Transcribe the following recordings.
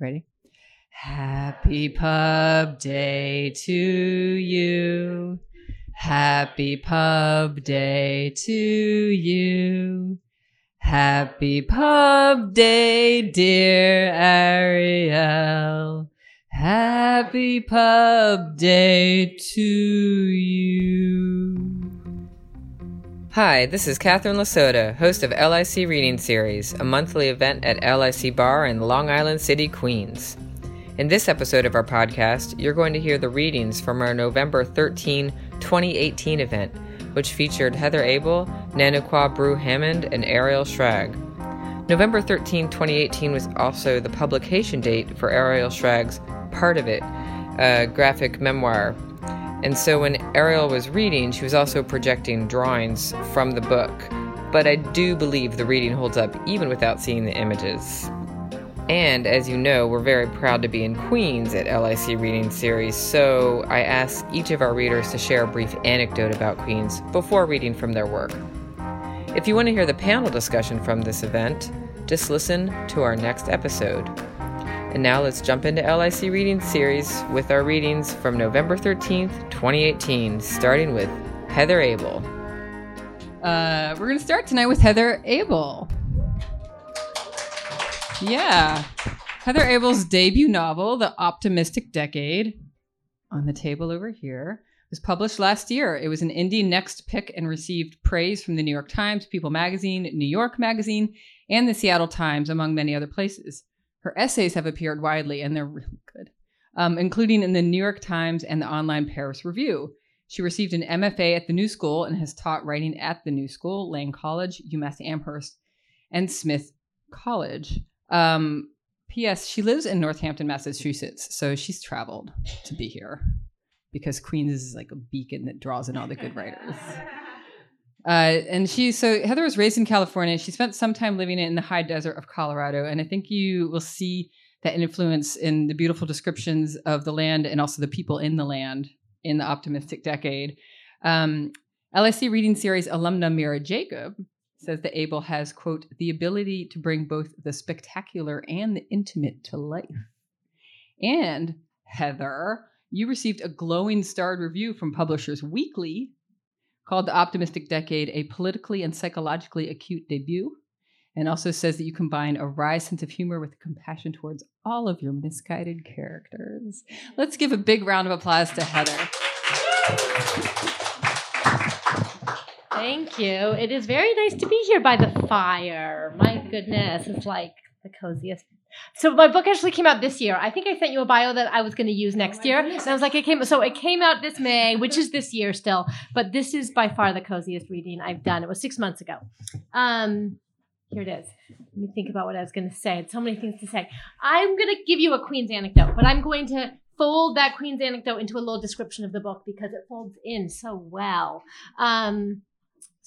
Ready? Happy Pub Day to you. Happy Pub Day to you. Happy Pub Day, dear Ariel. Happy Pub Day to you. Hi, this is Catherine Lasota, host of LIC Reading Series, a monthly event at LIC Bar in Long Island City, Queens. In this episode of our podcast, you're going to hear the readings from our November 13, 2018 event, which featured Heather Abel, Nana Ekua Brew Hammond, and Ariel Schrag. November 13, 2018 was also the publication date for Ariel Schrag's Part of It, a graphic memoir. And so when Ariel was reading, she was also projecting drawings from the book. But I do believe the reading holds up even without seeing the images. And as you know, we're very proud to be in Queens at LIC Reading Series, so I asked each of our readers to share a brief anecdote about Queens before reading from their work. If you want to hear the panel discussion from this event, just listen to our next episode. And now let's jump into LIC Reading Series with our readings from November 13th, 2018, starting with Heather Abel. Uh, we're going to start tonight with Heather Abel. Yeah. Heather Abel's debut novel, The Optimistic Decade, on the table over here, was published last year. It was an indie next pick and received praise from the New York Times, People Magazine, New York Magazine, and the Seattle Times, among many other places. Her essays have appeared widely, and they're really good, um, including in the New York Times and the online Paris Review. She received an MFA at the New School and has taught writing at the New School, Lane College, UMass Amherst, and Smith College. Um, P.S. She lives in Northampton, Massachusetts, so she's traveled to be here because Queens is like a beacon that draws in all the good writers. Uh, and she, so Heather was raised in California. She spent some time living in the high desert of Colorado, and I think you will see that influence in the beautiful descriptions of the land and also the people in the land in the optimistic decade. Um, LIC Reading Series alumna Mira Jacob says that Abel has, quote, the ability to bring both the spectacular and the intimate to life. And Heather, you received a glowing starred review from Publishers Weekly called The Optimistic Decade, a politically and psychologically acute debut. And also says that you combine a wry sense of humor with compassion towards all of your misguided characters. Let's give a big round of applause to Heather. Thank you. It is very nice to be here by the fire. My goodness, it's like the coziest. So my book actually came out this year. I think I sent you a bio that I was going to use next year. And I was like, it came. So it came out this May, which is this year still. But this is by far the coziest reading I've done. It was six months ago. Um, here it is. Let me think about what I was going to say. It's so many things to say. I'm going to give you a Queen's anecdote, but I'm going to fold that Queen's anecdote into a little description of the book because it folds in so well. Um,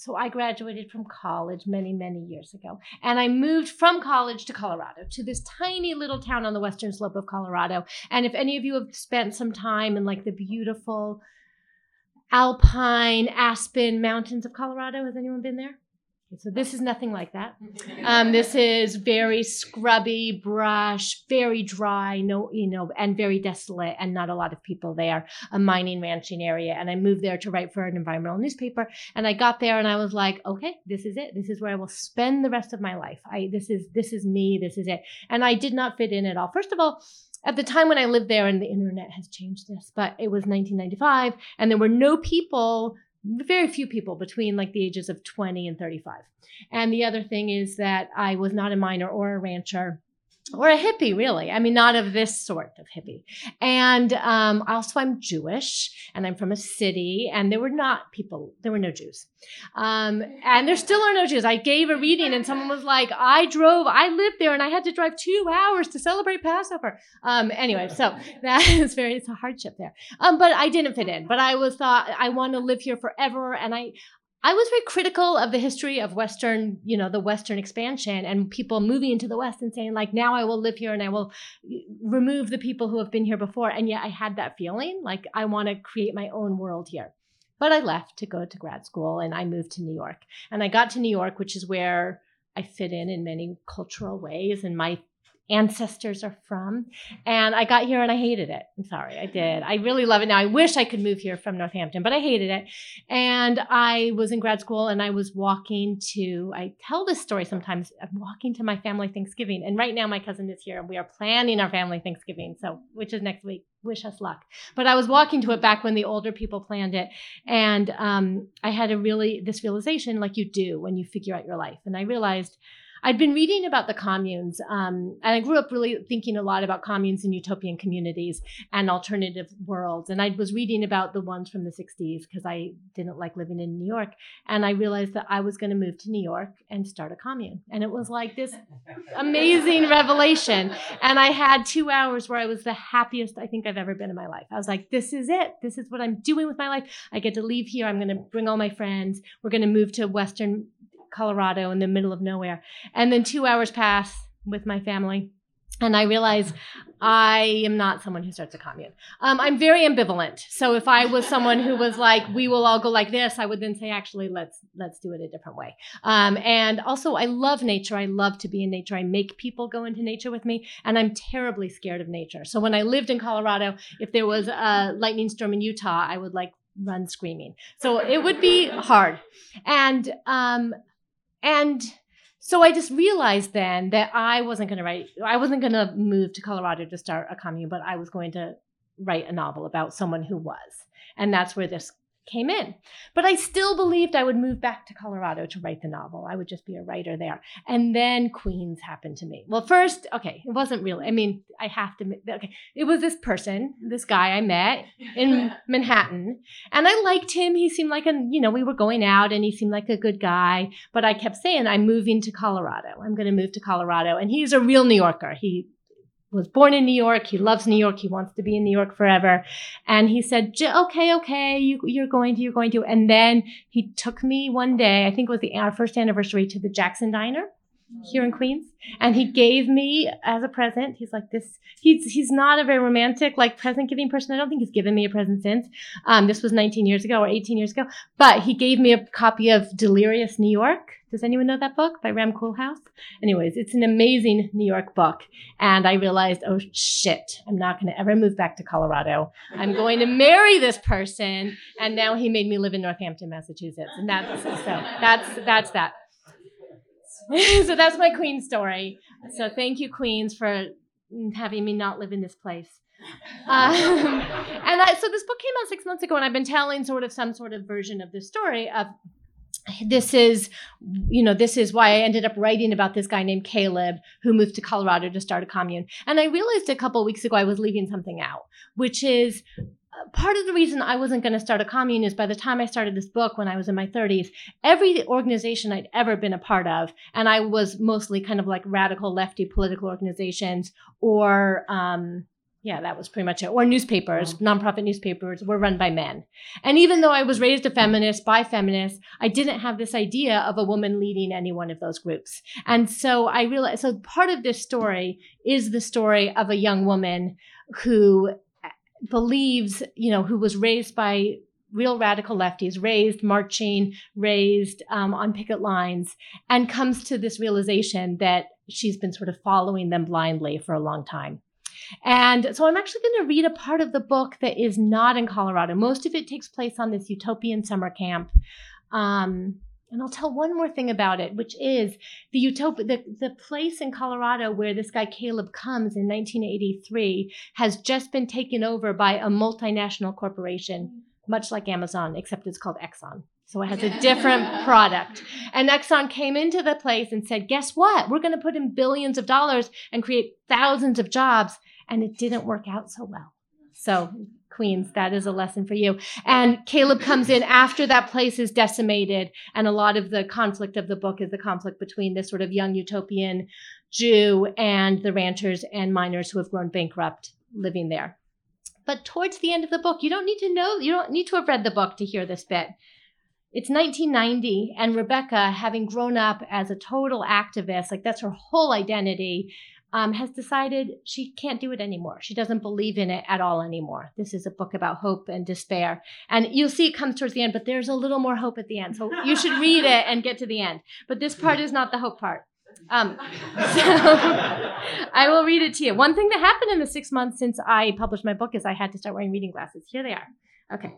so I graduated from college many, many years ago. And I moved from college to Colorado, to this tiny little town on the western slope of Colorado. And if any of you have spent some time in like the beautiful alpine aspen mountains of Colorado, has anyone been there? So this is nothing like that. Um, this is very scrubby brush, very dry, no, you know, and very desolate, and not a lot of people there. A mining ranching area, and I moved there to write for an environmental newspaper. And I got there, and I was like, okay, this is it. This is where I will spend the rest of my life. I this is this is me. This is it. And I did not fit in at all. First of all at the time when I lived there, and the internet has changed this, but it was 1995, and there were no people very few people between like the ages of 20 and 35. And the other thing is that I was not a miner or a rancher or a hippie, really. I mean, not of this sort of hippie. And um, also, I'm Jewish and I'm from a city, and there were not people, there were no Jews. Um, and there still are no Jews. I gave a reading, and someone was like, I drove, I lived there, and I had to drive two hours to celebrate Passover. Um, anyway, so that is very, it's a hardship there. Um, but I didn't fit in. But I was thought, I want to live here forever. And I, I was very critical of the history of Western, you know, the Western expansion and people moving into the West and saying, like, now I will live here and I will remove the people who have been here before. And yet I had that feeling like I want to create my own world here. But I left to go to grad school and I moved to New York. And I got to New York, which is where I fit in in many cultural ways. And my ancestors are from. And I got here and I hated it. I'm sorry, I did. I really love it now. I wish I could move here from Northampton, but I hated it. And I was in grad school and I was walking to, I tell this story sometimes, I'm walking to my family Thanksgiving. And right now my cousin is here and we are planning our family Thanksgiving. So, which is next week. Wish us luck. But I was walking to it back when the older people planned it. And um, I had a really, this realization like you do when you figure out your life. And I realized, I'd been reading about the communes, um, and I grew up really thinking a lot about communes and utopian communities and alternative worlds. And I was reading about the ones from the 60s because I didn't like living in New York. And I realized that I was going to move to New York and start a commune. And it was like this amazing revelation. And I had two hours where I was the happiest I think I've ever been in my life. I was like, this is it. This is what I'm doing with my life. I get to leave here. I'm going to bring all my friends. We're going to move to Western Colorado in the middle of nowhere. And then two hours pass with my family. And I realize I am not someone who starts a commune. Um, I'm very ambivalent. So if I was someone who was like, "We will all go like this," I would then say, "Actually, let's let's do it a different way." Um, and also, I love nature. I love to be in nature. I make people go into nature with me, and I'm terribly scared of nature. So when I lived in Colorado, if there was a lightning storm in Utah, I would like run screaming. So it would be hard. And um, and so I just realized then that I wasn't going to write, I wasn't going to move to Colorado to start a commune, but I was going to write a novel about someone who was. And that's where this came in. But I still believed I would move back to Colorado to write the novel. I would just be a writer there. And then Queens happened to me. Well, first, okay, it wasn't really, I mean, I have to, okay, it was this person, this guy I met in Manhattan. And I liked him. He seemed like a, you know, we were going out and he seemed like a good guy. But I kept saying, I'm moving to Colorado. I'm going to move to Colorado. And he's a real New Yorker. He was born in New York. He loves New York. He wants to be in New York forever. And he said, okay, okay, you, you're going to, you're going to. And then he took me one day, I think it was the, our first anniversary to the Jackson Diner here in Queens. And he gave me as a present, he's like this, he's, he's not a very romantic, like present giving person. I don't think he's given me a present since. Um, this was 19 years ago or 18 years ago, but he gave me a copy of Delirious New York. Does anyone know that book by Rem Koolhaas? Anyways, it's an amazing New York book. And I realized, oh shit, I'm not going to ever move back to Colorado. I'm going to marry this person. And now he made me live in Northampton, Massachusetts. And that's, so that's, that's that. so that's my queen story. So thank you, queens, for having me not live in this place. Um, and I, so this book came out six months ago, and I've been telling sort of some sort of version of the story of this is you know this is why i ended up writing about this guy named caleb who moved to colorado to start a commune and i realized a couple weeks ago i was leaving something out which is part of the reason I wasn't going to start a commune is by the time I started this book when I was in my 30s, every organization I'd ever been a part of, and I was mostly kind of like radical lefty political organizations or, um, yeah, that was pretty much it. Or newspapers, mm-hmm. nonprofit newspapers were run by men. And even though I was raised a feminist by feminists, I didn't have this idea of a woman leading any one of those groups. And so I realized, so part of this story is the story of a young woman who believes, you know, who was raised by real radical lefties, raised marching, raised um, on picket lines, and comes to this realization that she's been sort of following them blindly for a long time. And so I'm actually going to read a part of the book that is not in Colorado. Most of it takes place on this utopian summer camp. Um, and I'll tell one more thing about it, which is the utopia, the, the place in Colorado where this guy Caleb comes in 1983 has just been taken over by a multinational corporation, much like Amazon, except it's called Exxon. So it has a different product. And Exxon came into the place and said, guess what? We're going to put in billions of dollars and create thousands of jobs. And it didn't work out so well. So Queens, that is a lesson for you. And Caleb comes in after that place is decimated. And a lot of the conflict of the book is the conflict between this sort of young utopian Jew and the ranchers and miners who have grown bankrupt living there. But towards the end of the book, you don't need to know, you don't need to have read the book to hear this bit. It's 1990, and Rebecca, having grown up as a total activist, like that's her whole identity, um, has decided she can't do it anymore. She doesn't believe in it at all anymore. This is a book about hope and despair. And you'll see it comes towards the end, but there's a little more hope at the end. So you should read it and get to the end. But this part is not the hope part. Um, so I will read it to you. One thing that happened in the six months since I published my book is I had to start wearing reading glasses. Here they are. Okay.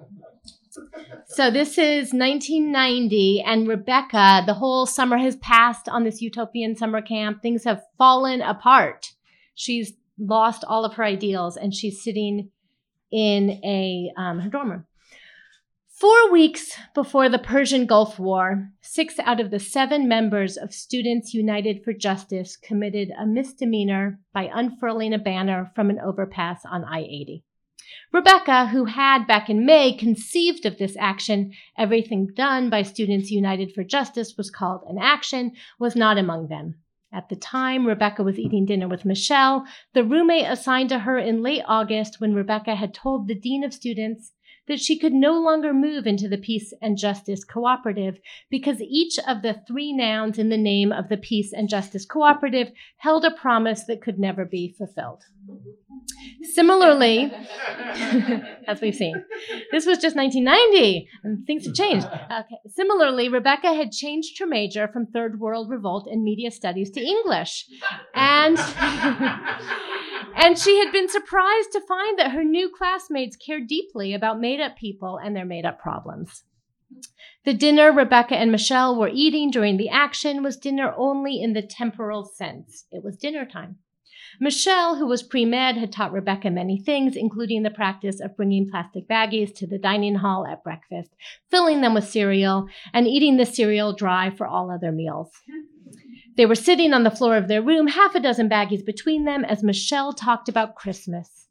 So this is 1990, and Rebecca, the whole summer has passed on this utopian summer camp. Things have fallen apart. She's lost all of her ideals, and she's sitting in a um, her dorm room. Four weeks before the Persian Gulf War, six out of the seven members of Students United for Justice committed a misdemeanor by unfurling a banner from an overpass on I 80. Rebecca, who had back in May conceived of this action, everything done by Students United for Justice was called an action, was not among them. At the time, Rebecca was eating dinner with Michelle, the roommate assigned to her in late August when Rebecca had told the Dean of Students that she could no longer move into the Peace and Justice Cooperative because each of the three nouns in the name of the Peace and Justice Cooperative held a promise that could never be fulfilled. Similarly, as we've seen, this was just 1990 and things have changed. Okay. Similarly, Rebecca had changed her major from Third World Revolt and Media Studies to English. And and she had been surprised to find that her new classmates cared deeply about made up people and their made up problems. The dinner Rebecca and Michelle were eating during the action was dinner only in the temporal sense. It was dinner time. Michelle, who was pre med, had taught Rebecca many things, including the practice of bringing plastic baggies to the dining hall at breakfast, filling them with cereal, and eating the cereal dry for all other meals. They were sitting on the floor of their room, half a dozen baggies between them, as Michelle talked about Christmas.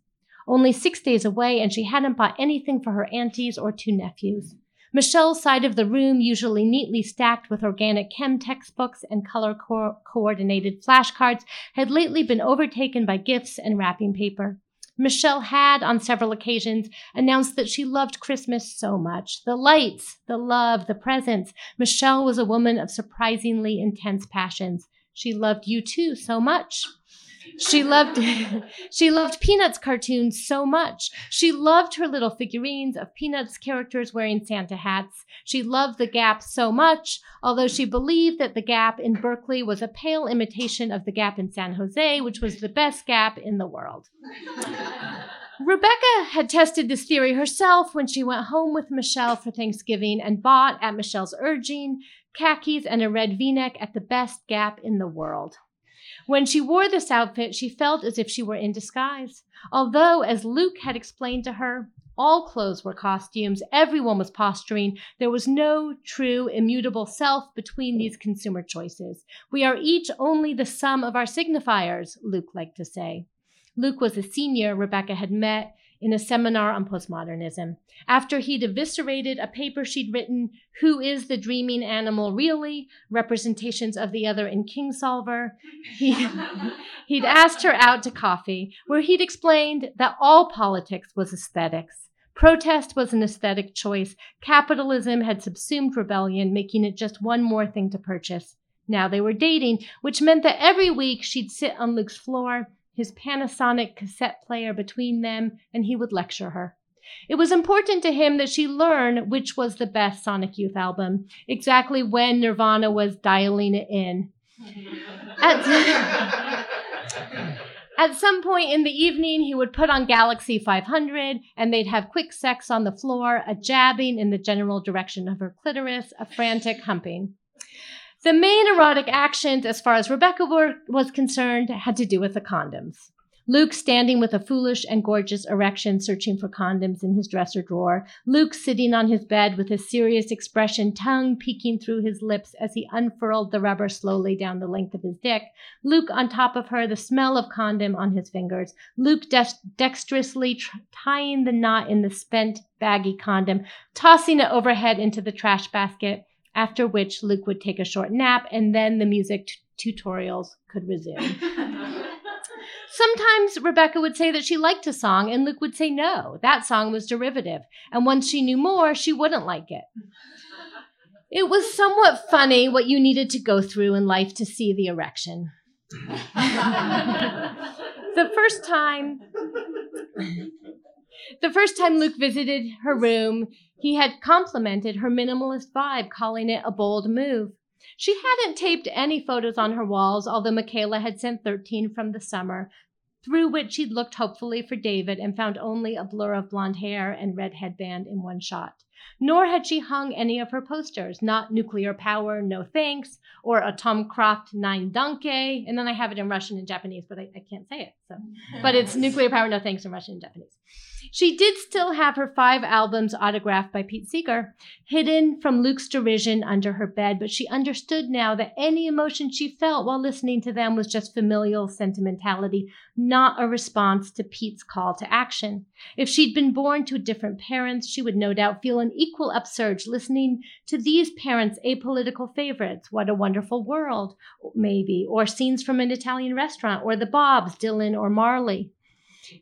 Only six days away, and she hadn't bought anything for her aunties or two nephews. Michelle's side of the room, usually neatly stacked with organic chem textbooks and color co- coordinated flashcards, had lately been overtaken by gifts and wrapping paper. Michelle had, on several occasions, announced that she loved Christmas so much. The lights, the love, the presents. Michelle was a woman of surprisingly intense passions. She loved U2 so much. She loved she loved Peanuts cartoons so much. She loved her little figurines of Peanuts characters wearing Santa hats. She loved the Gap so much, although she believed that the Gap in Berkeley was a pale imitation of the Gap in San Jose, which was the best Gap in the world. Rebecca had tested this theory herself when she went home with Michelle for Thanksgiving and bought, at Michelle's urging, khakis and a red v neck at the best Gap in the world. When she wore this outfit, she felt as if she were in disguise. Although, as Luke had explained to her, all clothes were costumes, everyone was posturing, there was no true immutable self between these consumer choices. We are each only the sum of our signifiers, Luke liked to say. Luke was a senior Rebecca had met in a seminar on postmodernism. After he'd eviscerated a paper she'd written, Who is the Dreaming Animal Really? Representations of the Other in Kingsolver, he, he'd asked her out to coffee, where he'd explained that all politics was aesthetics. Protest was an aesthetic choice. Capitalism had subsumed rebellion, making it just one more thing to purchase. Now they were dating, which meant that every week she'd sit on Luke's floor his Panasonic cassette player between them, and he would lecture her. It was important to him that she learn which was the best Sonic Youth album, exactly when Nirvana was dialing it in. At, at some point in the evening, he would put on Galaxy 500, and they'd have quick sex on the floor, a jabbing in the general direction of her clitoris, a frantic humping. The main erotic actions, as far as Rebecca was concerned, had to do with the condoms. Luke standing with a foolish and gorgeous erection searching for condoms in his dresser drawer. Luke sitting on his bed with a serious expression, tongue peeking through his lips as he unfurled the rubber slowly down the length of his dick. Luke on top of her, the smell of condom on his fingers. Luke de- dexterously tr- tying the knot in the spent, baggy condom, tossing it overhead into the trash basket after which Luke would take a short nap and then the music t- tutorials could resume. Sometimes Rebecca would say that she liked a song, and Luke would say no, that song was derivative. And once she knew more, she wouldn't like it. It was somewhat funny what you needed to go through in life to see the erection. the first time the first time Luke visited her room, he had complimented her minimalist vibe, calling it a bold move. She hadn't taped any photos on her walls, although Michaela had sent 13 from the summer, through which she'd looked hopefully for David and found only a blur of blonde hair and red headband in one shot. Nor had she hung any of her posters, not nuclear power, no thanks, or Atomkraft Nein Danke. And then I have it in Russian and Japanese, but I, I can't say it. So, but it's nuclear power, no thanks in Russian and Japanese. She did still have her five albums autographed by Pete Seeger, hidden from Luke's derision under her bed, but she understood now that any emotion she felt while listening to them was just familial sentimentality, not a response to Pete's call to action. If she'd been born to different parents, she would no doubt feel an equal upsurge listening to these parents' apolitical favorites, What a Wonderful World, maybe, or scenes from an Italian restaurant, or the Bobs, Dylan or Marley.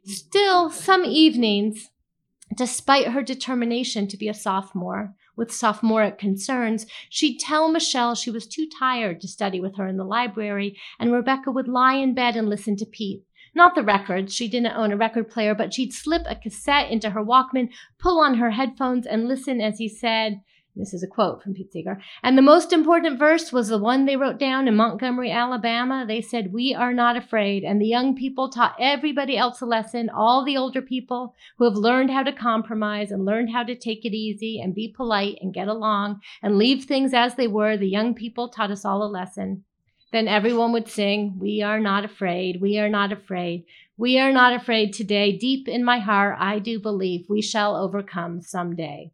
Still, some evenings, despite her determination to be a sophomore with sophomoric concerns, she'd tell Michelle she was too tired to study with her in the library, and Rebecca would lie in bed and listen to Pete. Not the records, she didn't own a record player, but she'd slip a cassette into her Walkman, pull on her headphones, and listen as he said, this is a quote from Pete Seeger. And the most important verse was the one they wrote down in Montgomery, Alabama. They said, We are not afraid. And the young people taught everybody else a lesson, all the older people who have learned how to compromise and learned how to take it easy and be polite and get along and leave things as they were. The young people taught us all a lesson. Then everyone would sing, We are not afraid. We are not afraid. We are not afraid today. Deep in my heart, I do believe we shall overcome someday.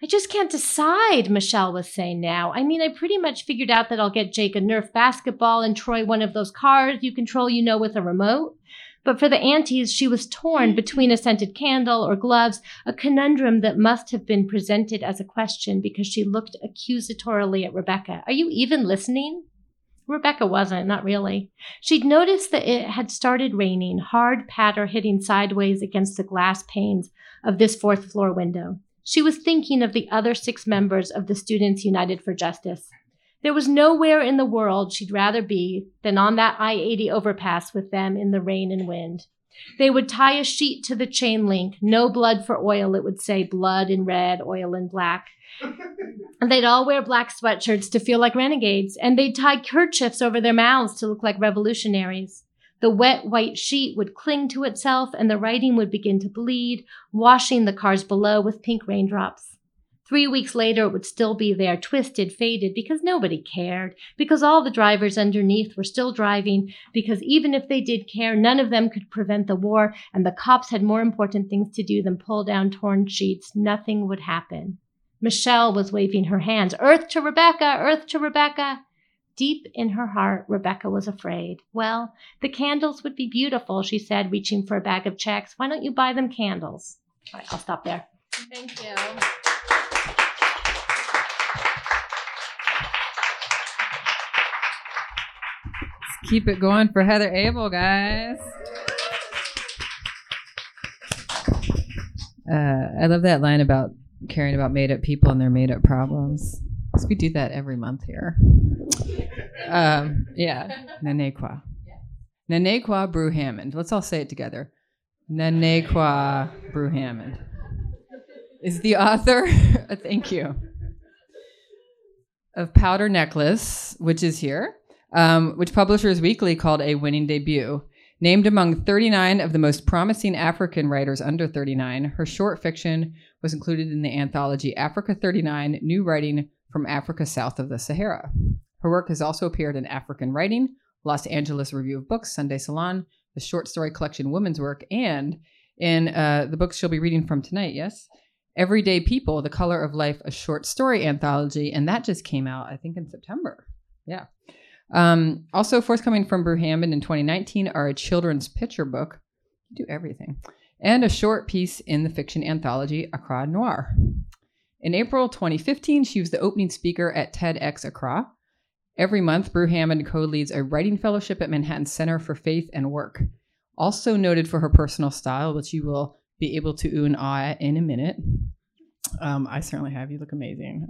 I just can't decide, Michelle was saying now. I mean, I pretty much figured out that I'll get Jake a Nerf basketball and Troy one of those cars you control, you know, with a remote. But for the aunties, she was torn between a scented candle or gloves, a conundrum that must have been presented as a question because she looked accusatorily at Rebecca. Are you even listening? Rebecca wasn't, not really. She'd noticed that it had started raining, hard patter hitting sideways against the glass panes of this fourth floor window. She was thinking of the other six members of the Students United for Justice. There was nowhere in the world she'd rather be than on that I 80 overpass with them in the rain and wind. They would tie a sheet to the chain link, no blood for oil, it would say blood in red, oil in black. and they'd all wear black sweatshirts to feel like renegades, and they'd tie kerchiefs over their mouths to look like revolutionaries. The wet white sheet would cling to itself and the writing would begin to bleed, washing the cars below with pink raindrops. Three weeks later, it would still be there, twisted, faded, because nobody cared, because all the drivers underneath were still driving, because even if they did care, none of them could prevent the war, and the cops had more important things to do than pull down torn sheets. Nothing would happen. Michelle was waving her hands. Earth to Rebecca! Earth to Rebecca! Deep in her heart, Rebecca was afraid. Well, the candles would be beautiful, she said, reaching for a bag of checks. Why don't you buy them candles? All right, I'll stop there. Thank you. Let's keep it going for Heather Abel, guys. Uh, I love that line about caring about made up people and their made up problems. We do that every month here. Um, yeah, Nana Ekua. Nanekwa Brew Hammond. Let's all say it together. Nana Ekua Brew Hammond is the author. thank you. Of Powder Necklace, which is here, um, which Publishers Weekly called a winning debut. Named among 39 of the most promising African writers under 39, her short fiction was included in the anthology Africa 39 New Writing from Africa South of the Sahara. Her work has also appeared in African Writing, Los Angeles Review of Books, Sunday Salon, the short story collection Women's Work, and in uh, the books she'll be reading from tonight, yes? Everyday People, The Color of Life, a short story anthology, and that just came out, I think, in September. Yeah. Um, also forthcoming from Brew Hammond in 2019 are a children's picture book, do everything, and a short piece in the fiction anthology Accra Noir. In April 2015, she was the opening speaker at TEDx Accra. Every month, Brew Hammond co leads a writing fellowship at Manhattan Center for Faith and Work. Also noted for her personal style, which you will be able to ooh and ah in a minute. Um, I certainly have. You look amazing.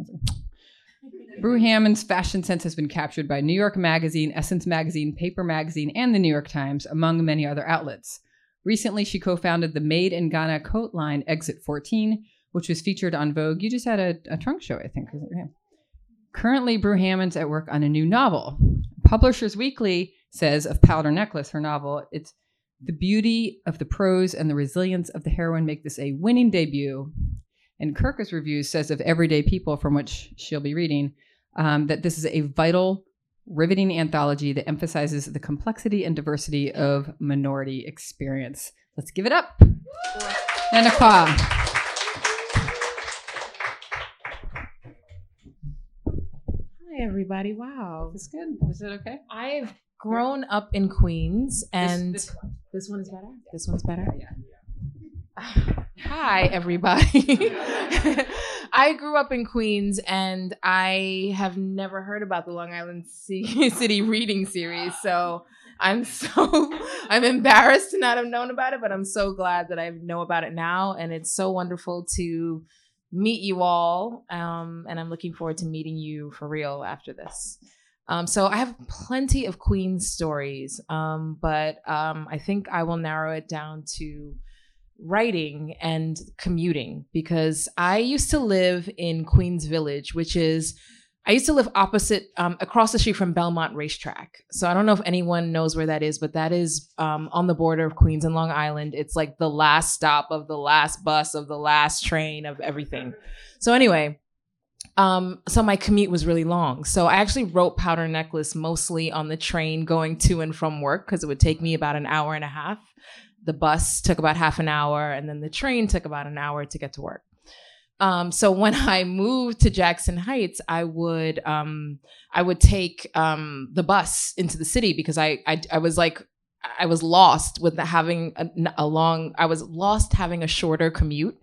Brew Hammond's fashion sense has been captured by New York Magazine, Essence Magazine, Paper Magazine, and the New York Times, among many other outlets. Recently, she co founded the Made in Ghana coat line Exit 14, which was featured on Vogue. You just had a, a trunk show, I think. Currently, Brew Hammond's at work on a new novel. Publishers Weekly says of Powder Necklace, her novel, it's the beauty of the prose and the resilience of the heroine make this a winning debut. And Kirkus Reviews says of Everyday People, from which she'll be reading, um, that this is a vital, riveting anthology that emphasizes the complexity and diversity of minority experience. Let's give it up. and Nana Hi, everybody. Wow. It's good? Was it okay? I've grown up in Queens and this, this, this one. one is better. This one's better. Yeah. Hi, everybody. I grew up in Queens and I have never heard about the Long Island C- City reading series. So I'm so I'm embarrassed to not have known about it, but I'm so glad that I know about it now. And it's so wonderful to meet you all. Um, and I'm looking forward to meeting you for real after this. Um, so I have plenty of Queens stories, um, but um, I think I will narrow it down to writing and commuting because I used to live in Queens Village, which is I used to live opposite um, across the street from Belmont Racetrack. So I don't know if anyone knows where that is, but that is um, on the border of Queens and Long Island. It's like the last stop of the last bus of the last train of everything. So anyway, um, so my commute was really long. So I actually wrote Powder Necklace mostly on the train going to and from work because it would take me about an hour and a half. The bus took about half an hour, and then the train took about an hour to get to work. Um, so when I moved to Jackson Heights, I would um, I would take um, the bus into the city because I, I I was like I was lost with having a, a long I was lost having a shorter commute.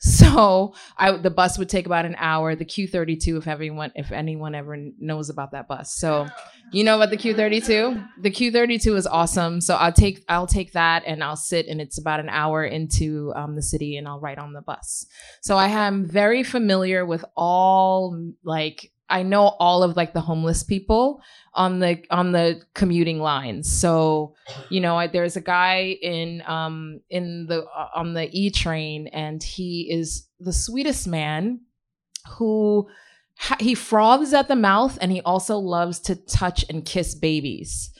So I the bus would take about an hour. The Q32, if everyone if anyone ever knows about that bus, so you know about the Q32. The Q32 is awesome. So I'll take I'll take that and I'll sit and it's about an hour into um, the city and I'll ride on the bus. So I am very familiar with all like I know all of like the homeless people on the on the commuting lines. So, you know, I, there's a guy in um in the uh, on the E train and he is the sweetest man who ha- he froths at the mouth and he also loves to touch and kiss babies.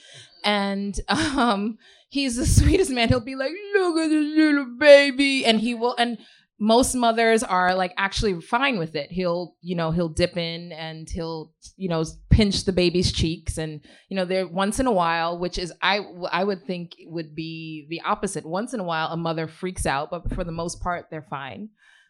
And um he's the sweetest man. He'll be like, "Look at this little baby." And he will and most mothers are like actually fine with it. He'll, you know, he'll dip in and he'll, you know, pinch the baby's cheeks and, you know, there once in a while, which is I I would think would be the opposite. Once in a while a mother freaks out, but for the most part they're fine.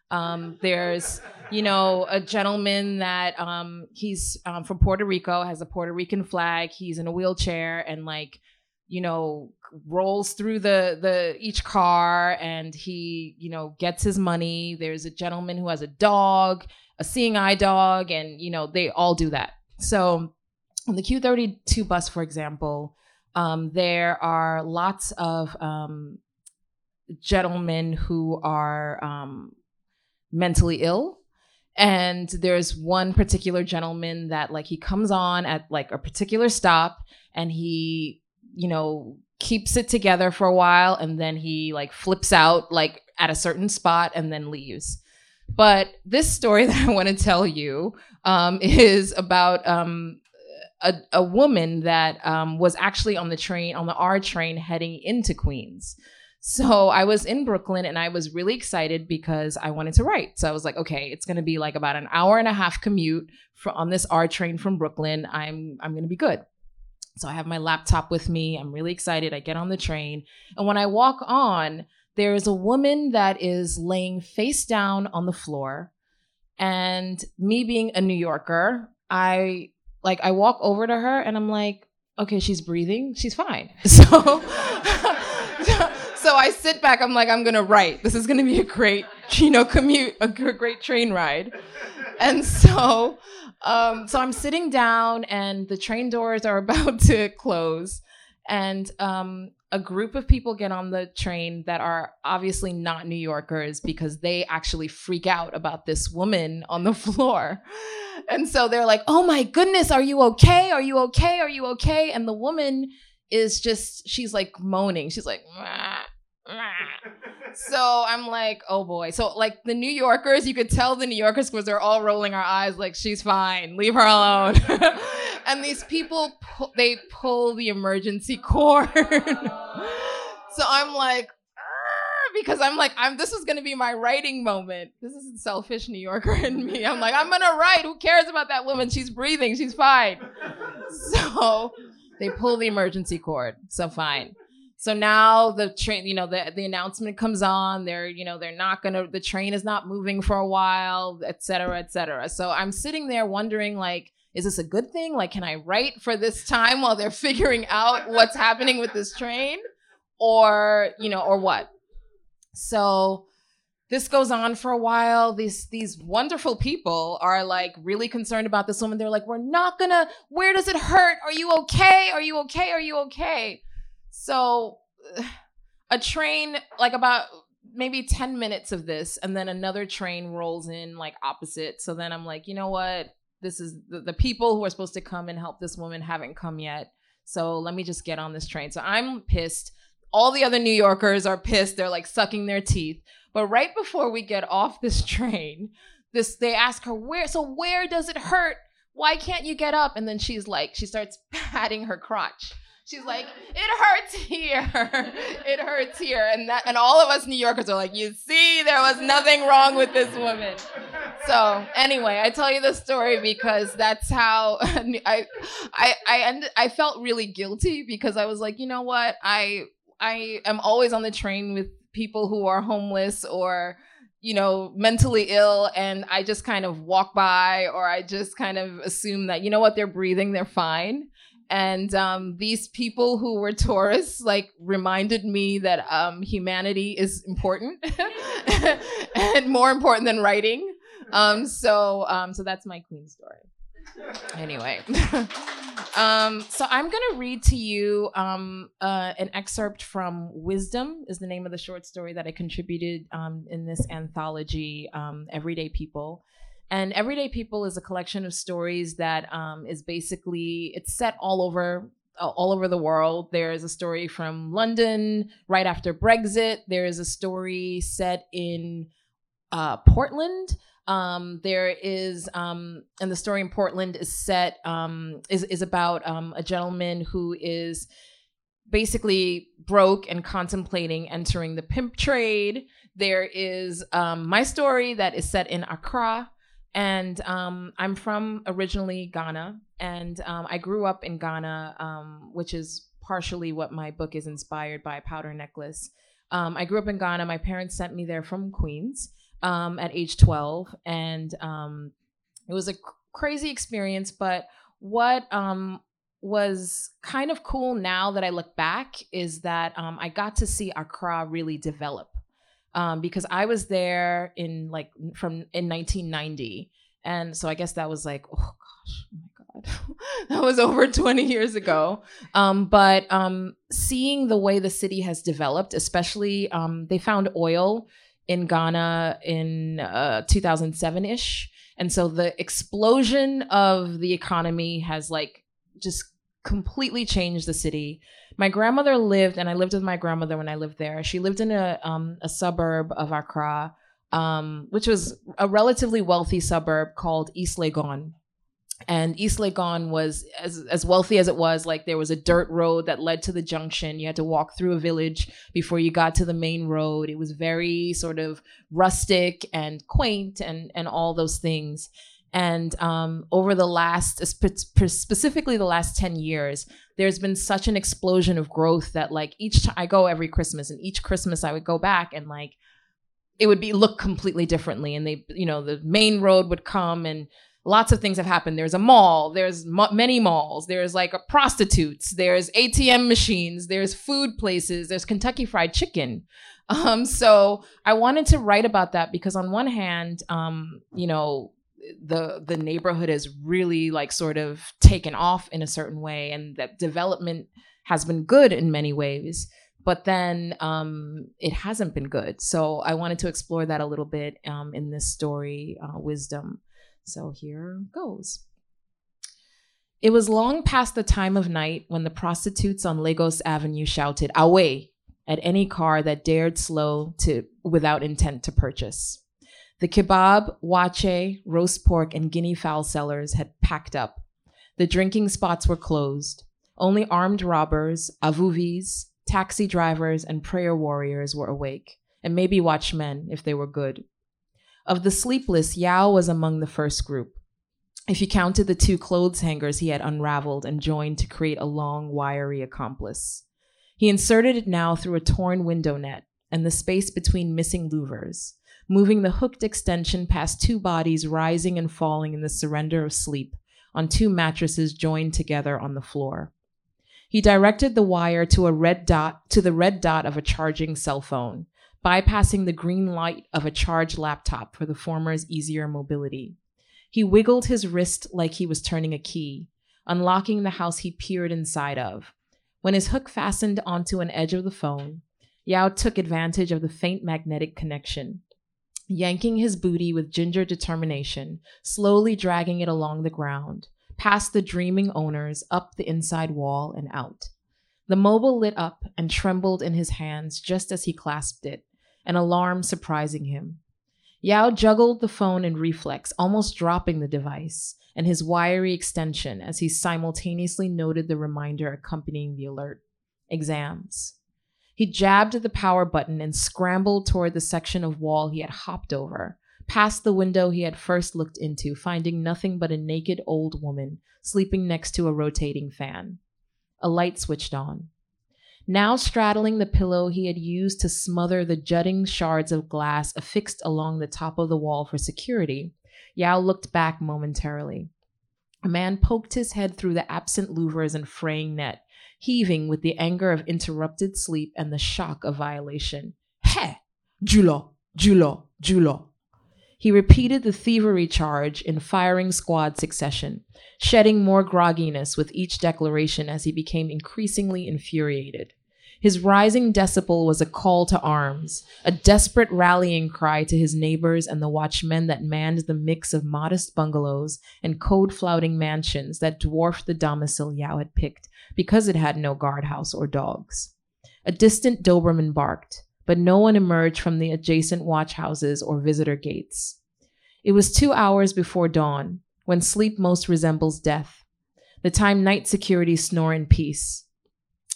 Um, there's, you know, a gentleman that um, he's um, from Puerto Rico, has a Puerto Rican flag. He's in a wheelchair and like, you know, rolls through the the each car and he, you know, gets his money. There's a gentleman who has a dog, a seeing eye dog, and you know, they all do that. So on the Q32 bus, for example, um, there are lots of um, gentlemen who are um, mentally ill and there's one particular gentleman that like he comes on at like a particular stop and he you know keeps it together for a while and then he like flips out like at a certain spot and then leaves but this story that i want to tell you um, is about um, a, a woman that um, was actually on the train on the r train heading into queens so I was in Brooklyn and I was really excited because I wanted to write. So I was like, okay, it's going to be like about an hour and a half commute for, on this R train from Brooklyn. I'm I'm going to be good. So I have my laptop with me. I'm really excited. I get on the train, and when I walk on, there is a woman that is laying face down on the floor. And me being a New Yorker, I like I walk over to her and I'm like, okay, she's breathing. She's fine. So so I sit back. I'm like, I'm gonna write. This is gonna be a great, you know, commute, a great train ride. And so, um, so I'm sitting down, and the train doors are about to close, and um, a group of people get on the train that are obviously not New Yorkers because they actually freak out about this woman on the floor. And so they're like, "Oh my goodness, are you okay? Are you okay? Are you okay?" And the woman is just she's like moaning. She's like. So I'm like, oh boy. So like the New Yorkers, you could tell the New Yorkers because they're all rolling our eyes like she's fine, leave her alone. and these people, pu- they pull the emergency cord. so I'm like, "Ah," because I'm like, I'm. This is gonna be my writing moment. This is a selfish New Yorker in me. I'm like, I'm gonna write. Who cares about that woman? She's breathing. She's fine. So they pull the emergency cord. So fine. So now the train, you know, the the announcement comes on. They're, you know, they're not gonna. The train is not moving for a while, et cetera, et cetera. So I'm sitting there wondering, like, is this a good thing? Like, can I write for this time while they're figuring out what's happening with this train, or you know, or what? So this goes on for a while. These these wonderful people are like really concerned about this woman. They're like, we're not gonna. Where does it hurt? Are you okay? Are you okay? Are you okay? So a train, like about maybe 10 minutes of this, and then another train rolls in like opposite. So then I'm like, you know what? This is the, the people who are supposed to come and help this woman haven't come yet. So let me just get on this train. So I'm pissed. All the other New Yorkers are pissed. They're like sucking their teeth. But right before we get off this train, this they ask her where so where does it hurt? Why can't you get up? And then she's like, she starts patting her crotch. She's like, it hurts here. it hurts here. And that and all of us New Yorkers are like, you see, there was nothing wrong with this woman. So anyway, I tell you the story because that's how I I I ended, I felt really guilty because I was like, you know what? I I am always on the train with people who are homeless or you know mentally ill and I just kind of walk by or I just kind of assume that you know what they're breathing, they're fine and um, these people who were tourists like reminded me that um, humanity is important and more important than writing. Um, so um, so that's my queen story. Anyway. Um, so i'm to read to you um, uh, an excerpt from wisdom is the name of the short story that i contributed in this anthology everyday people and everyday people is a collection of stories that um, is basically it's set all over uh, all over the world. There is a story from london right after brexit. There is a story set in uh, portland. Um, there is um, and the story in portland is set um, is, is about um, a gentleman who is basically broke and contemplating entering the pimp trade. There is um, my story that is set in accra and um, I'm from originally Ghana, and um, I grew up in Ghana, um, which is partially what my book is inspired by. Powder Necklace. Um, I grew up in Ghana. My parents sent me there from Queens um, at age 12, and um, it was a crazy experience. But what was kind of cool now that I look back is that I got to see Accra really develop um, because I was there in like from in 1990, and so I guess that was like, oh gosh, oh my god, that was over 20 years ago. Um, but um, seeing the way the city has developed, especially um, they found oil in Ghana in uh, 2007 ish, and so the explosion of the economy has like just completely changed the city my grandmother lived, and I lived with my grandmother when I lived there. She lived in a um, a suburb of Accra, um, which was a relatively wealthy suburb called East Legon. And East Legon was as as wealthy as it was. Like there was a dirt road that led to the junction. You had to walk through a village before you got to the main road. It was very sort of rustic and quaint and and all those things. And um, over the last, specifically the last 10 years, there's been such an explosion of growth that like each time I go every Christmas and each Christmas I would go back and like it would be look completely differently. And they, you know, the main road would come and lots of things have happened. There's a mall, there's many malls, there's like prostitutes, there's ATM machines, there's food places, there's Kentucky Fried Chicken. Um, so I wanted to write about that because on one hand, um, you know, the the neighborhood has really like sort of taken off in a certain way and that development has been good in many ways but then um, it hasn't been good. So i wanted to explore that a little bit um, in this story uh, wisdom. So here goes. It was long past the time of night when the prostitutes on lagos avenue shouted away at any car that dared slow to without intent to purchase. The kebab, waakye, roast pork, and guinea fowl sellers had packed up. The drinking spots were closed. Only armed robbers, avuvis, taxi drivers, and prayer warriors were awake, and maybe watchmen if they were good. Of the sleepless, Yao was among the first group. If you counted the two clothes hangers he had unraveled and joined to create a long, wiry accomplice. He inserted it now through a torn window net and the space between missing louvers, moving the hooked extension past two bodies rising and falling in the surrender of sleep on two mattresses joined together on the floor. He directed the wire to a red dot to the red dot of a charging cell phone, bypassing the green light of a charged laptop for the former's easier mobility. He wiggled his wrist like he was turning a key, unlocking the house he peered inside of. When his hook fastened onto an edge of the phone, Yao took advantage of the faint magnetic connection, yanking his booty with ginger determination, slowly dragging it along the ground, past the dreaming owners, up the inside wall, and out. The mobile lit up and trembled in his hands just as he clasped it, an alarm surprising him. Yao juggled the phone in reflex, almost dropping the device and his wiry extension as he simultaneously noted the reminder accompanying the alert exams. He jabbed the power button and scrambled toward the section of wall he had hopped over, past the window he had first looked into, finding nothing but a naked old woman sleeping next to a rotating fan. A light switched on. Now straddling the pillow he had used to smother the jutting shards of glass affixed along the top of the wall for security, Yao looked back momentarily. A man poked his head through the absent louvers and fraying net, heaving with the anger of interrupted sleep and the shock of violation. He! Julo! Julo! Julo! He repeated the thievery charge in firing squad succession, shedding more grogginess with each declaration as he became increasingly infuriated. His rising decibel was a call to arms, a desperate rallying cry to his neighbors and the watchmen that manned the mix of modest bungalows and code flouting mansions that dwarfed the domicile Yao had picked because it had no guardhouse or dogs. A distant Doberman barked, but no one emerged from the adjacent watch houses or visitor gates. It was two hours before dawn, when sleep most resembles death, the time night security snore in peace.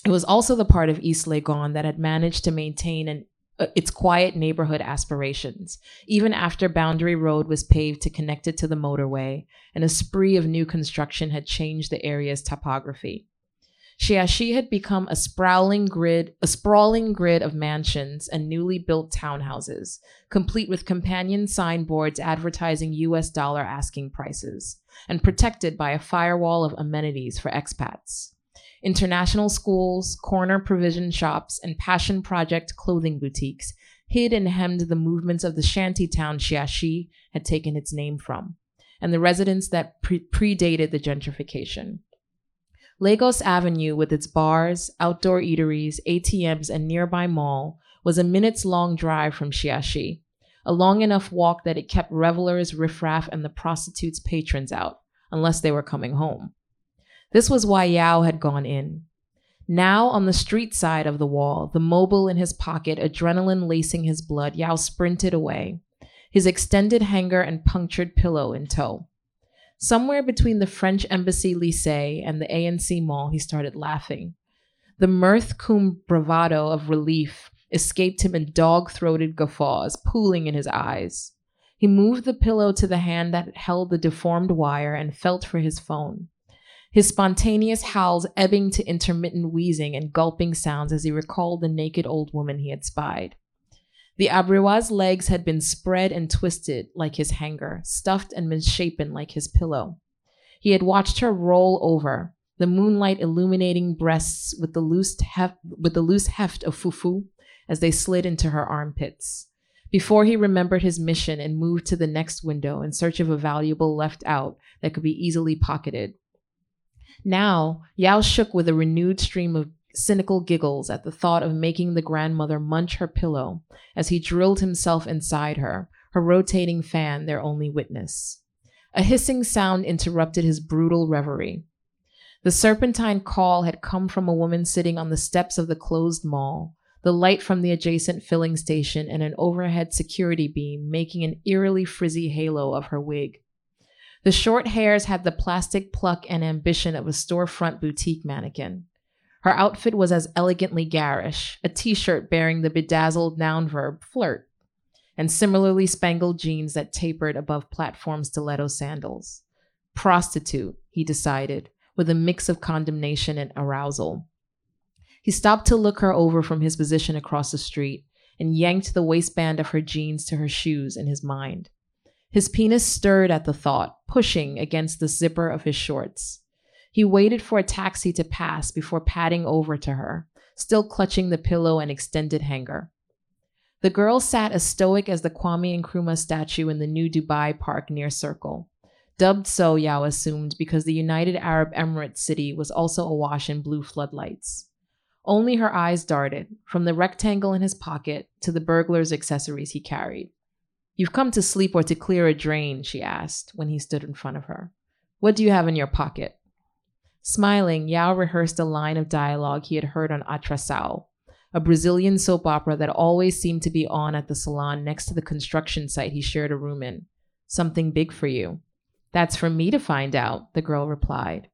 It was also the part of East Legon that had managed to maintain an, uh, its quiet neighborhood aspirations, even after Boundary Road was paved to connect it to the motorway, and a spree of new construction had changed the area's topography. Shiashie had become a sprawling grid, a sprawling grid of mansions and newly built townhouses, complete with companion signboards advertising US dollar asking prices, and protected by a firewall of amenities for expats international schools, corner provision shops, and passion project clothing boutiques hid and hemmed the movements of the shanty town Shiashie had taken its name from, and the residents that pre- predated the gentrification. Lagos Avenue, with its bars, outdoor eateries, ATMs, and nearby mall, was a minute's long drive from Shiashie, a long enough walk that it kept revelers, riffraff, and the prostitutes' patrons out, unless they were coming home. This was why Yao had gone in. Now, on the street side of the wall, the mobile in his pocket, adrenaline lacing his blood, Yao sprinted away, his extended hanger and punctured pillow in tow. Somewhere between the French Embassy Lycée and the A&C Mall, he started laughing. The mirth cum bravado of relief escaped him in dog throated guffaws, pooling in his eyes. He moved the pillow to the hand that held the deformed wire and felt for his phone his spontaneous howls ebbing to intermittent wheezing and gulping sounds as he recalled the naked old woman he had spied. The aberewa's legs had been spread and twisted like his hanger, stuffed and misshapen like his pillow. He had watched her roll over, the moonlight illuminating breasts with the loose, hef- with the loose heft of fufu as they slid into her armpits. Before he remembered his mission and moved to the next window in search of a valuable left out that could be easily pocketed, now, Yao shook with a renewed stream of cynical giggles at the thought of making the grandmother munch her pillow as he drilled himself inside her, her rotating fan their only witness. A hissing sound interrupted his brutal reverie. The serpentine call had come from a woman sitting on the steps of the closed mall, the light from the adjacent filling station and an overhead security beam making an eerily frizzy halo of her wig. The short hairs had the plastic pluck and ambition of a storefront boutique mannequin. Her outfit was as elegantly garish, a t shirt bearing the bedazzled noun verb flirt, and similarly spangled jeans that tapered above platform stiletto sandals. Prostitute, he decided, with a mix of condemnation and arousal. He stopped to look her over from his position across the street and yanked the waistband of her jeans to her shoes in his mind. His penis stirred at the thought, pushing against the zipper of his shorts. He waited for a taxi to pass before padding over to her, still clutching the pillow and extended hanger. The girl sat as stoic as the Kwame Nkrumah statue in the new Dubai park near Circle. Dubbed so, Yao assumed, because the United Arab Emirates city was also awash in blue floodlights. Only her eyes darted, from the rectangle in his pocket to the burglar's accessories he carried. You've come to sleep or to clear a drain, she asked when he stood in front of her. What do you have in your pocket? Smiling, Yao rehearsed a line of dialogue he had heard on Atração, a Brazilian soap opera that always seemed to be on at the salon next to the construction site he shared a room in. Something big for you. That's for me to find out, the girl replied.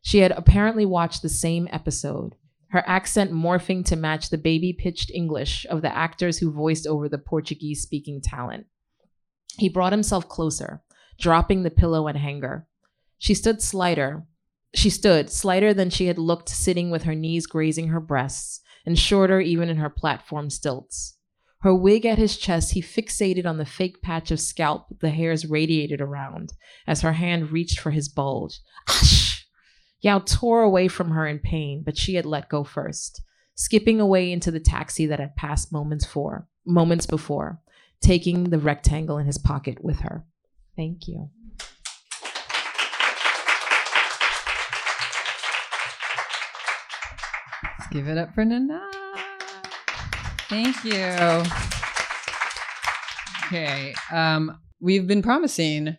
She had apparently watched the same episode, her accent morphing to match the baby pitched English of the actors who voiced over the Portuguese speaking talent. He brought himself closer, dropping the pillow and hanger. She stood slighter. She stood slighter than she had looked sitting with her knees grazing her breasts, and shorter even in her platform stilts. Her wig at his chest, he fixated on the fake patch of scalp the hairs radiated around as her hand reached for his bulge. Ash! Yao tore away from her in pain, but she had let go first, skipping away into the taxi that had passed moments for moments before, taking the rectangle in his pocket with her. Thank you. Give it up for Nana. Thank you. Okay. Um, we've been promising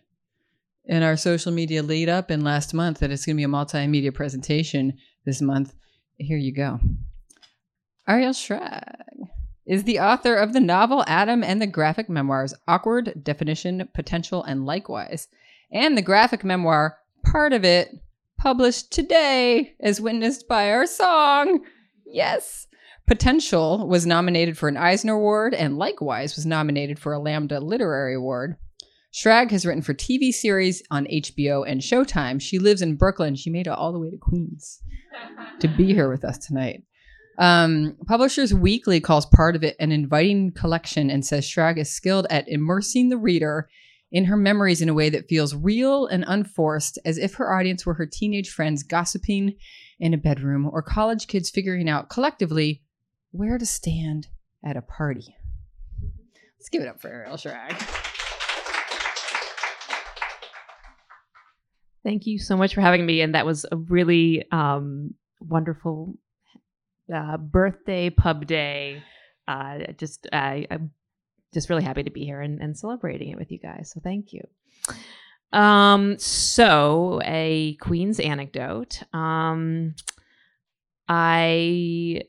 in our social media lead up in last month that it's going to be a multimedia presentation this month. Here you go. Ariel Schrag is the author of the novel Adam and the graphic memoirs Awkward, Definition, Potential, and Likewise, and the graphic memoir Part of It, published today as witnessed by our song. Yes. Potential was nominated for an Eisner Award and likewise was nominated for a Lambda Literary Award. Schrag has written for TV series on HBO and Showtime. She lives in Brooklyn. She made it all the way to Queens to be here with us tonight. Um, Publishers Weekly calls part of it an inviting collection and says Schrag is skilled at immersing the reader in her memories in a way that feels real and unforced, as if her audience were her teenage friends gossiping in a bedroom or college kids figuring out collectively where to stand at a party. Let's give it up for Ariel Schrag. Thank you so much for having me. And that was a really um, wonderful uh, birthday pub day. Uh, just I'm just really happy to be here and, and celebrating it with you guys. So thank you. Um, so a Queen's anecdote. Um, I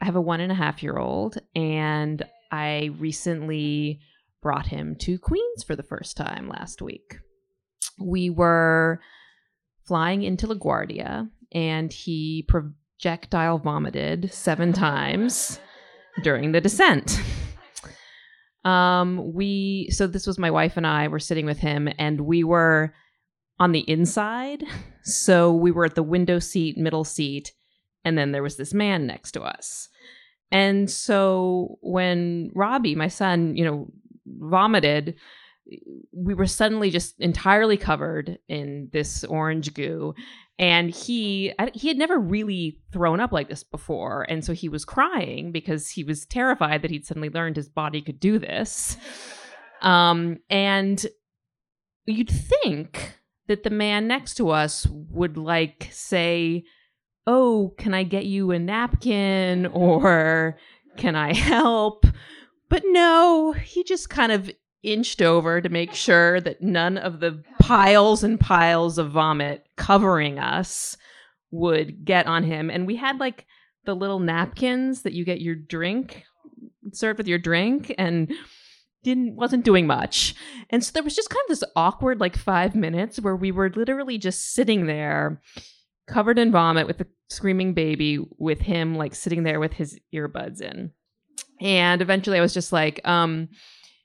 have a one and a half year old, and I recently brought him to Queens for the first time last week. We were flying into LaGuardia, and he projectile vomited seven times during the descent. Um, we so this was my wife and I were sitting with him, and we were on the inside. So we were at the window seat, middle seat, and then there was this man next to us. And so when Robbie, my son, you know, vomited, we were suddenly just entirely covered in this orange goo and he he had never really thrown up like this before. And so he was crying because he was terrified that he'd suddenly learned his body could do this. Um, and you'd think that the man next to us would like say oh can i get you a napkin? Or can i help? But no he just kind of inched over to make sure that none of the piles and piles of vomit covering us would get on him. And we had like the little napkins that you get your drink served with your drink and didn't wasn't doing much. And so there was just kind of this awkward like 5 minutes where we were literally just sitting there covered in vomit with a screaming baby with him like sitting there with his earbuds in. And eventually I was just like um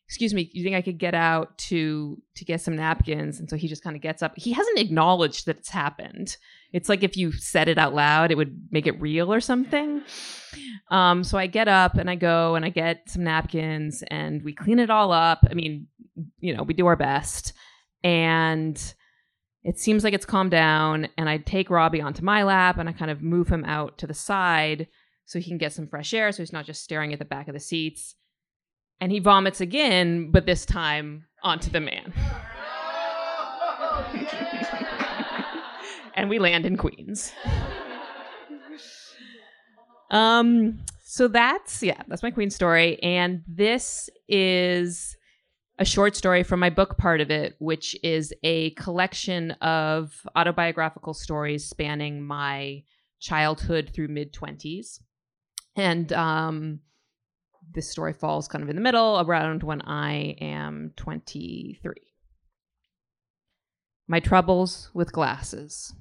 excuse me you think i could get out to to get some napkins? And so he just kind of gets up. He hasn't acknowledged that it's happened. It's like if you said it out loud it would make it real or something. Um so i get up and i go and i get some napkins and we clean it all up. I mean you know we do our best. And it seems like it's calmed down and i take robbie onto my lap and i kind of move him out to the side so he can get some fresh air so he's not just staring at the back of the seats and he vomits again, but this time onto the man. and we land in Queens. Um, so that's yeah, that's my Queen story, and this is a short story from my book part of it, which is a collection of autobiographical stories spanning my childhood through mid twenties, and um, this story falls kind of in the middle around when I am 23. My troubles with glasses.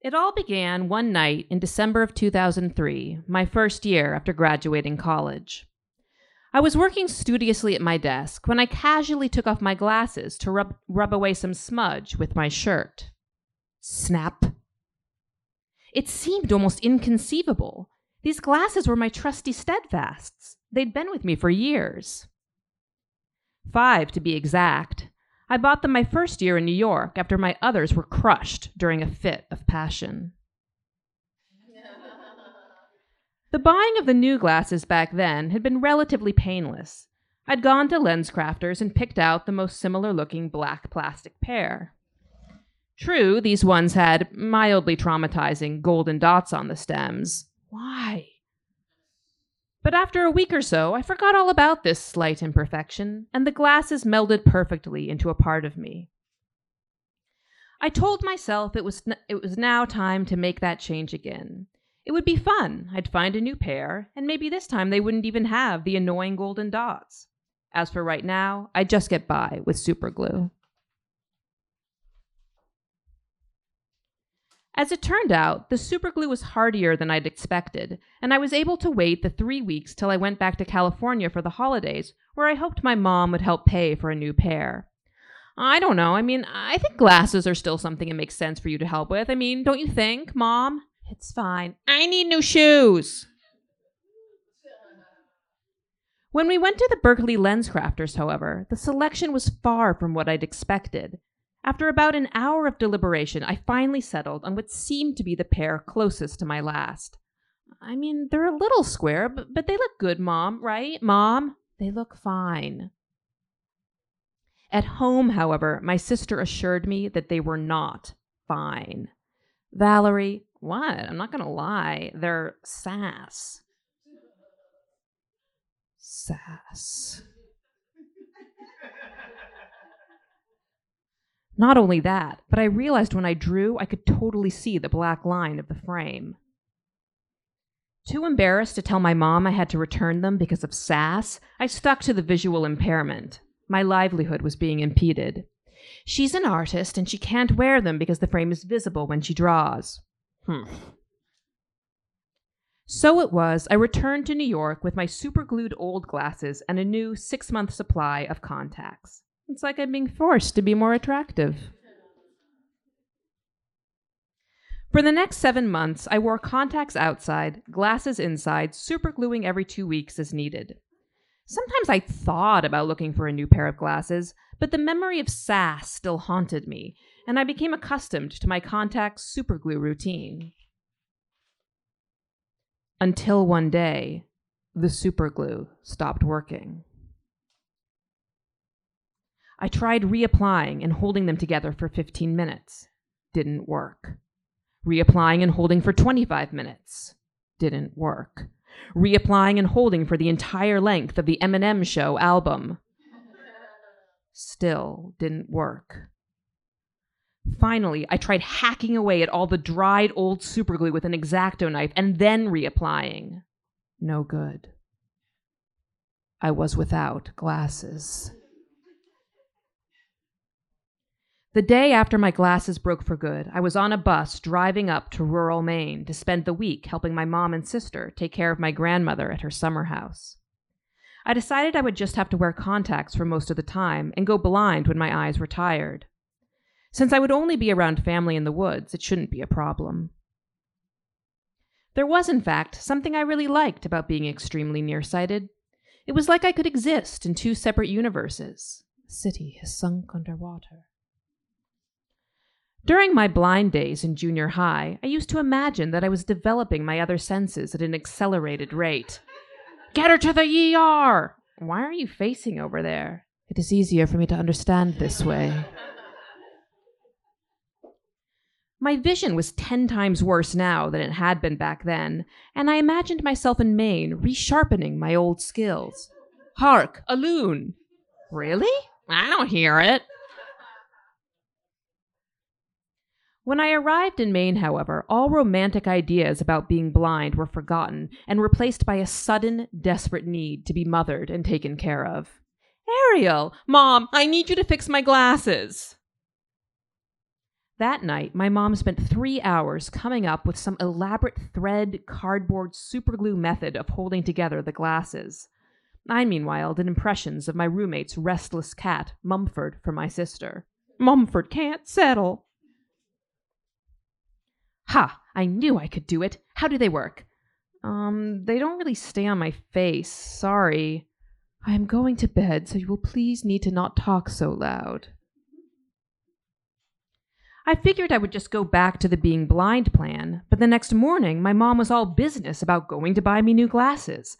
It all began one night in December of 2003, my first year after graduating college. I was working studiously at my desk when I casually took off my glasses to rub, rub away some smudge with my shirt. Snap. It seemed almost inconceivable these glasses were my trusty steadfasts. They'd been with me for years. Five, to be exact. I bought them my first year in New York after my others were crushed during a fit of passion. the buying of the new glasses back then had been relatively painless. I'd gone to LensCrafters and picked out the most similar looking black plastic pair. True, these ones had mildly traumatizing golden dots on the stems, why? But after a week or so, I forgot all about this slight imperfection, and the glasses melded perfectly into a part of me. I told myself it was, n- it was now time to make that change again. It would be fun. I'd find a new pair, and maybe this time they wouldn't even have the annoying golden dots. As for right now, I'd just get by with super glue. As it turned out, the superglue was hardier than I'd expected, and I was able to wait the three weeks till I went back to California for the holidays, where I hoped my mom would help pay for a new pair. I don't know. I mean, I think glasses are still something it makes sense for you to help with. I mean, don't you think, Mom? It's fine. I need new shoes. When we went to the Berkeley LensCrafters, however, the selection was far from what I'd expected. After about an hour of deliberation, I finally settled on what seemed to be the pair closest to my last. I mean, they're a little square, but, but they look good, Mom, right? Mom, they look fine. At home, however, my sister assured me that they were not fine. Valerie, what? I'm not going to lie. They're sass. Sass. Not only that, but I realized when I drew, I could totally see the black line of the frame. Too embarrassed to tell my mom I had to return them because of sass, I stuck to the visual impairment. My livelihood was being impeded. She's an artist and she can't wear them because the frame is visible when she draws. Hmm. So it was, I returned to New York with my superglued old glasses and a new six month supply of contacts. It's like I'm being forced to be more attractive. For the next seven months, I wore contacts outside, glasses inside, supergluing every two weeks as needed. Sometimes I thought about looking for a new pair of glasses, but the memory of sass still haunted me, and I became accustomed to my contact superglue routine. Until one day, the superglue stopped working. I tried reapplying and holding them together for 15 minutes. Didn't work. Reapplying and holding for 25 minutes. Didn't work. Reapplying and holding for the entire length of the Eminem Show album. Still didn't work. Finally, I tried hacking away at all the dried old superglue with an exacto knife and then reapplying. No good. I was without glasses. The day after my glasses broke for good, I was on a bus driving up to rural Maine to spend the week helping my mom and sister take care of my grandmother at her summer house. I decided I would just have to wear contacts for most of the time and go blind when my eyes were tired. Since I would only be around family in the woods, it shouldn't be a problem. There was, in fact, something I really liked about being extremely nearsighted. It was like I could exist in two separate universes. The city has sunk under water. During my blind days in junior high, I used to imagine that I was developing my other senses at an accelerated rate. Get her to the ER! Why are you facing over there? It is easier for me to understand this way. My vision was ten times worse now than it had been back then, and I imagined myself in Maine resharpening my old skills. Hark, a loon! Really? I don't hear it. When I arrived in Maine, however, all romantic ideas about being blind were forgotten and replaced by a sudden, desperate need to be mothered and taken care of. Ariel, Mom, I need you to fix my glasses. That night, my mom spent three hours coming up with some elaborate thread, cardboard, superglue method of holding together the glasses. I, meanwhile, did impressions of my roommate's restless cat, Mumford, for my sister. Mumford can't settle. Ha! I knew I could do it. How do they work? Um, they don't really stay on my face. Sorry. I am going to bed, so you will please need to not talk so loud. I figured I would just go back to the being blind plan, but the next morning my mom was all business about going to buy me new glasses.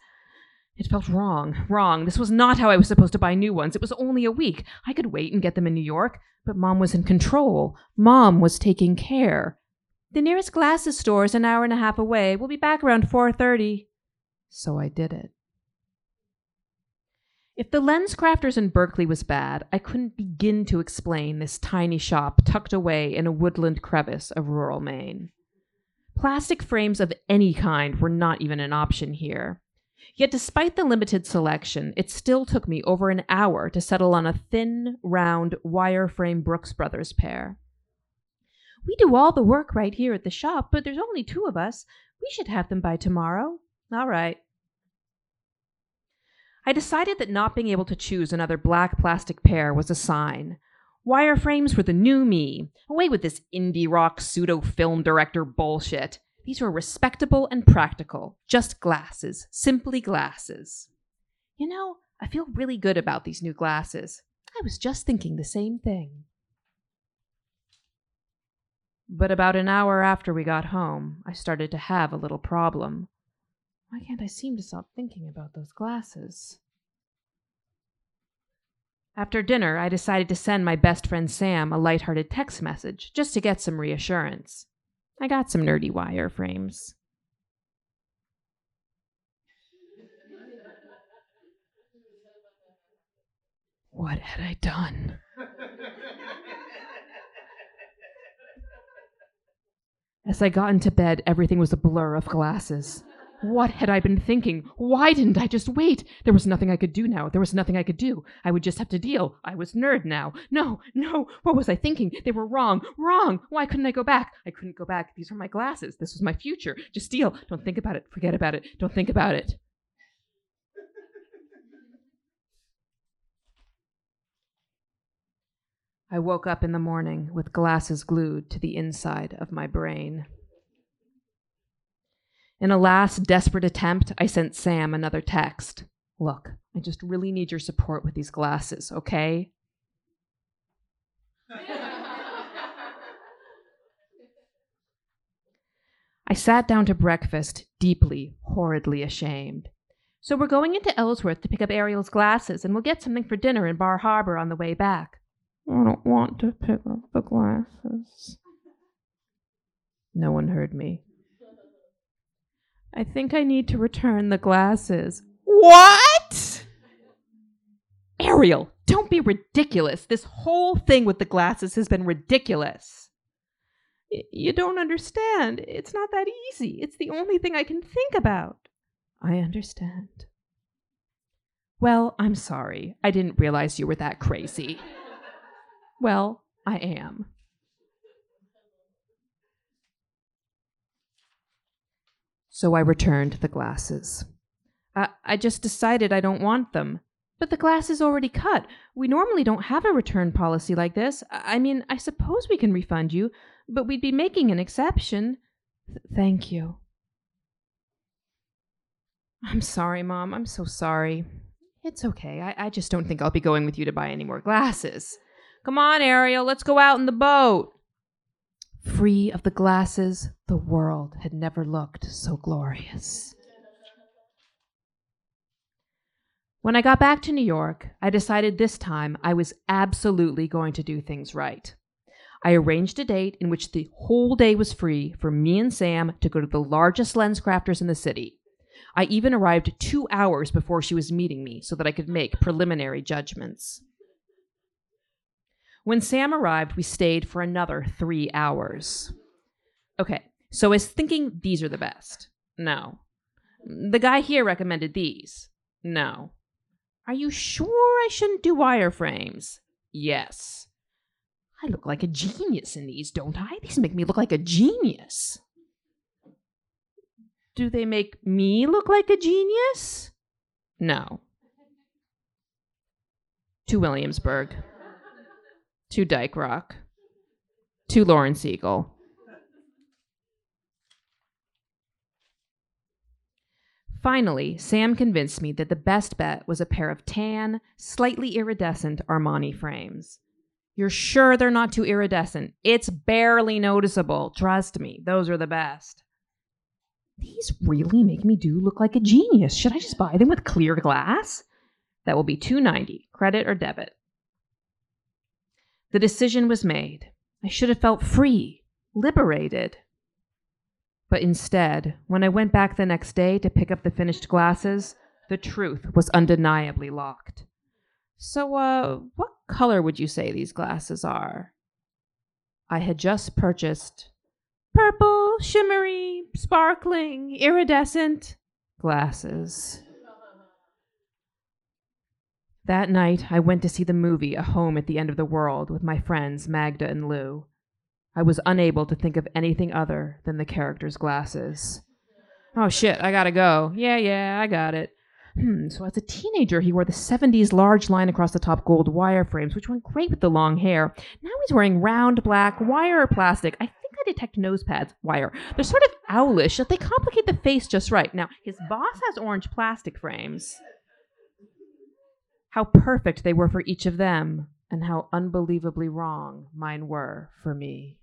It felt wrong, wrong. This was not how I was supposed to buy new ones. It was only a week. I could wait and get them in New York, but mom was in control. Mom was taking care. The nearest glasses store is an hour and a half away. We'll be back around 4:30. So I did it. If the LensCrafters in Berkeley was bad, I couldn't begin to explain this tiny shop tucked away in a woodland crevice of rural Maine. Plastic frames of any kind were not even an option here. Yet, despite the limited selection, it still took me over an hour to settle on a thin, round, wire frame Brooks Brothers pair. We do all the work right here at the shop, but there's only two of us. We should have them by tomorrow. All right. I decided that not being able to choose another black plastic pair was a sign. Wireframes were the new me. Away with this indie rock pseudo film director bullshit. These were respectable and practical. Just glasses. Simply glasses. You know, I feel really good about these new glasses. I was just thinking the same thing. But about an hour after we got home, I started to have a little problem. Why can't I seem to stop thinking about those glasses? After dinner, I decided to send my best friend Sam a light-hearted text message just to get some reassurance. I got some nerdy wireframes. What had I done? As I got into bed, everything was a blur of glasses. What had I been thinking? Why didn't I just wait? There was nothing I could do now. There was nothing I could do. I would just have to deal. I was nerd now. No, no. What was I thinking? They were wrong. Wrong. Why couldn't I go back? I couldn't go back. These were my glasses. This was my future. Just deal. Don't think about it. Forget about it. Don't think about it. I woke up in the morning with glasses glued to the inside of my brain. In a last desperate attempt, I sent Sam another text. Look, I just really need your support with these glasses, okay? I sat down to breakfast, deeply, horridly ashamed. So we're going into Ellsworth to pick up Ariel's glasses, and we'll get something for dinner in Bar Harbor on the way back. I don't want to pick up the glasses. No one heard me. I think I need to return the glasses. What? Ariel, don't be ridiculous. This whole thing with the glasses has been ridiculous. Y- You don't understand. It's not that easy. It's the only thing I can think about. I understand. Well, I'm sorry. I didn't realize you were that crazy. Well, I am. So I returned the glasses. I, I just decided I don't want them. But the glass is already cut. We normally don't have a return policy like this. I mean, I suppose we can refund you, but we'd be making an exception. Th- thank you. I'm sorry, Mom. I'm so sorry. It's okay. I, I just don't think I'll be going with you to buy any more glasses. Come on, Ariel. Let's go out in the boat. Free of the glasses, the world had never looked so glorious. When I got back to New York, I decided this time I was absolutely going to do things right. I arranged a date in which the whole day was free for me and Sam to go to the largest LensCrafters in the city. I even arrived two hours before she was meeting me so that I could make preliminary judgments. When Sam arrived, we stayed for another three hours. Okay, so I was thinking these are the best. No. The guy here recommended these. No. Are you sure I shouldn't do wireframes? Yes. I look like a genius in these, don't I? These make me look like a genius. Do they make me look like a genius? No. To Williamsburg. To Dyke Rock. To Lawrence Eagle. Finally, Sam convinced me that the best bet was a pair of tan, slightly iridescent Armani frames. You're sure they're not too iridescent? It's barely noticeable. Trust me, those are the best. These really make me do look like a genius. Should I just buy them with clear glass? That will be 290, credit or debit. The decision was made. I should have felt free, liberated. But instead, when I went back the next day to pick up the finished glasses, the truth was undeniably locked. So, uh, what color would you say these glasses are? I had just purchased purple, shimmery, sparkling, iridescent glasses. That night, I went to see the movie A Home at the End of the World with my friends Magda and Lou. I was unable to think of anything other than the character's glasses. Oh shit, I gotta go. Yeah, yeah, I got it. Hmm, so as a teenager, he wore the 70s large line across the top gold wire frames, which went great with the long hair. Now he's wearing round black wire or plastic. I think I detect nose pads wire. They're sort of owlish, but they complicate the face just right. Now, his boss has orange plastic frames. How perfect they were for each of them, and how unbelievably wrong mine were for me.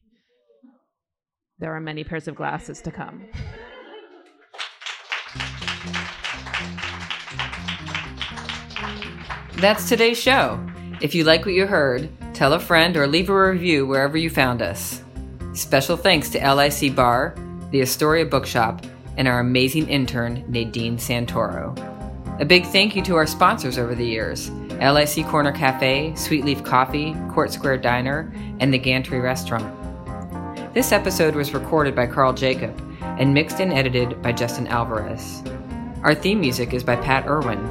There are many pairs of glasses to come. That's today's show. If you like what you heard, tell a friend or leave a review wherever you found us. Special thanks to LIC Bar, the Astoria Bookshop, and our amazing intern, Nadine Santoro. A big thank you to our sponsors over the years LIC Corner Cafe, Sweetleaf Coffee, Court Square Diner, and the Gantry Restaurant. This episode was recorded by Carl Jacob and mixed and edited by Justin Alvarez. Our theme music is by Pat Irwin.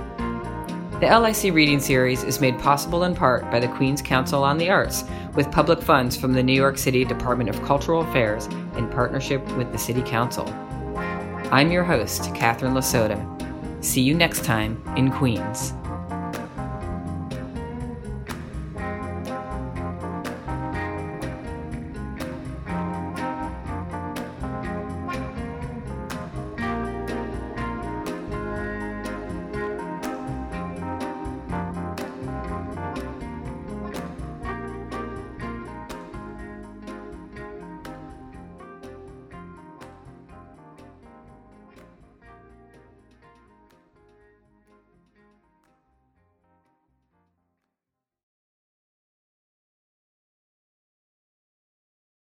The LIC Reading Series is made possible in part by the Queens Council on the Arts with public funds from the New York City Department of Cultural Affairs in partnership with the City Council. I'm your host, Catherine LaSota. See you next time in Queens.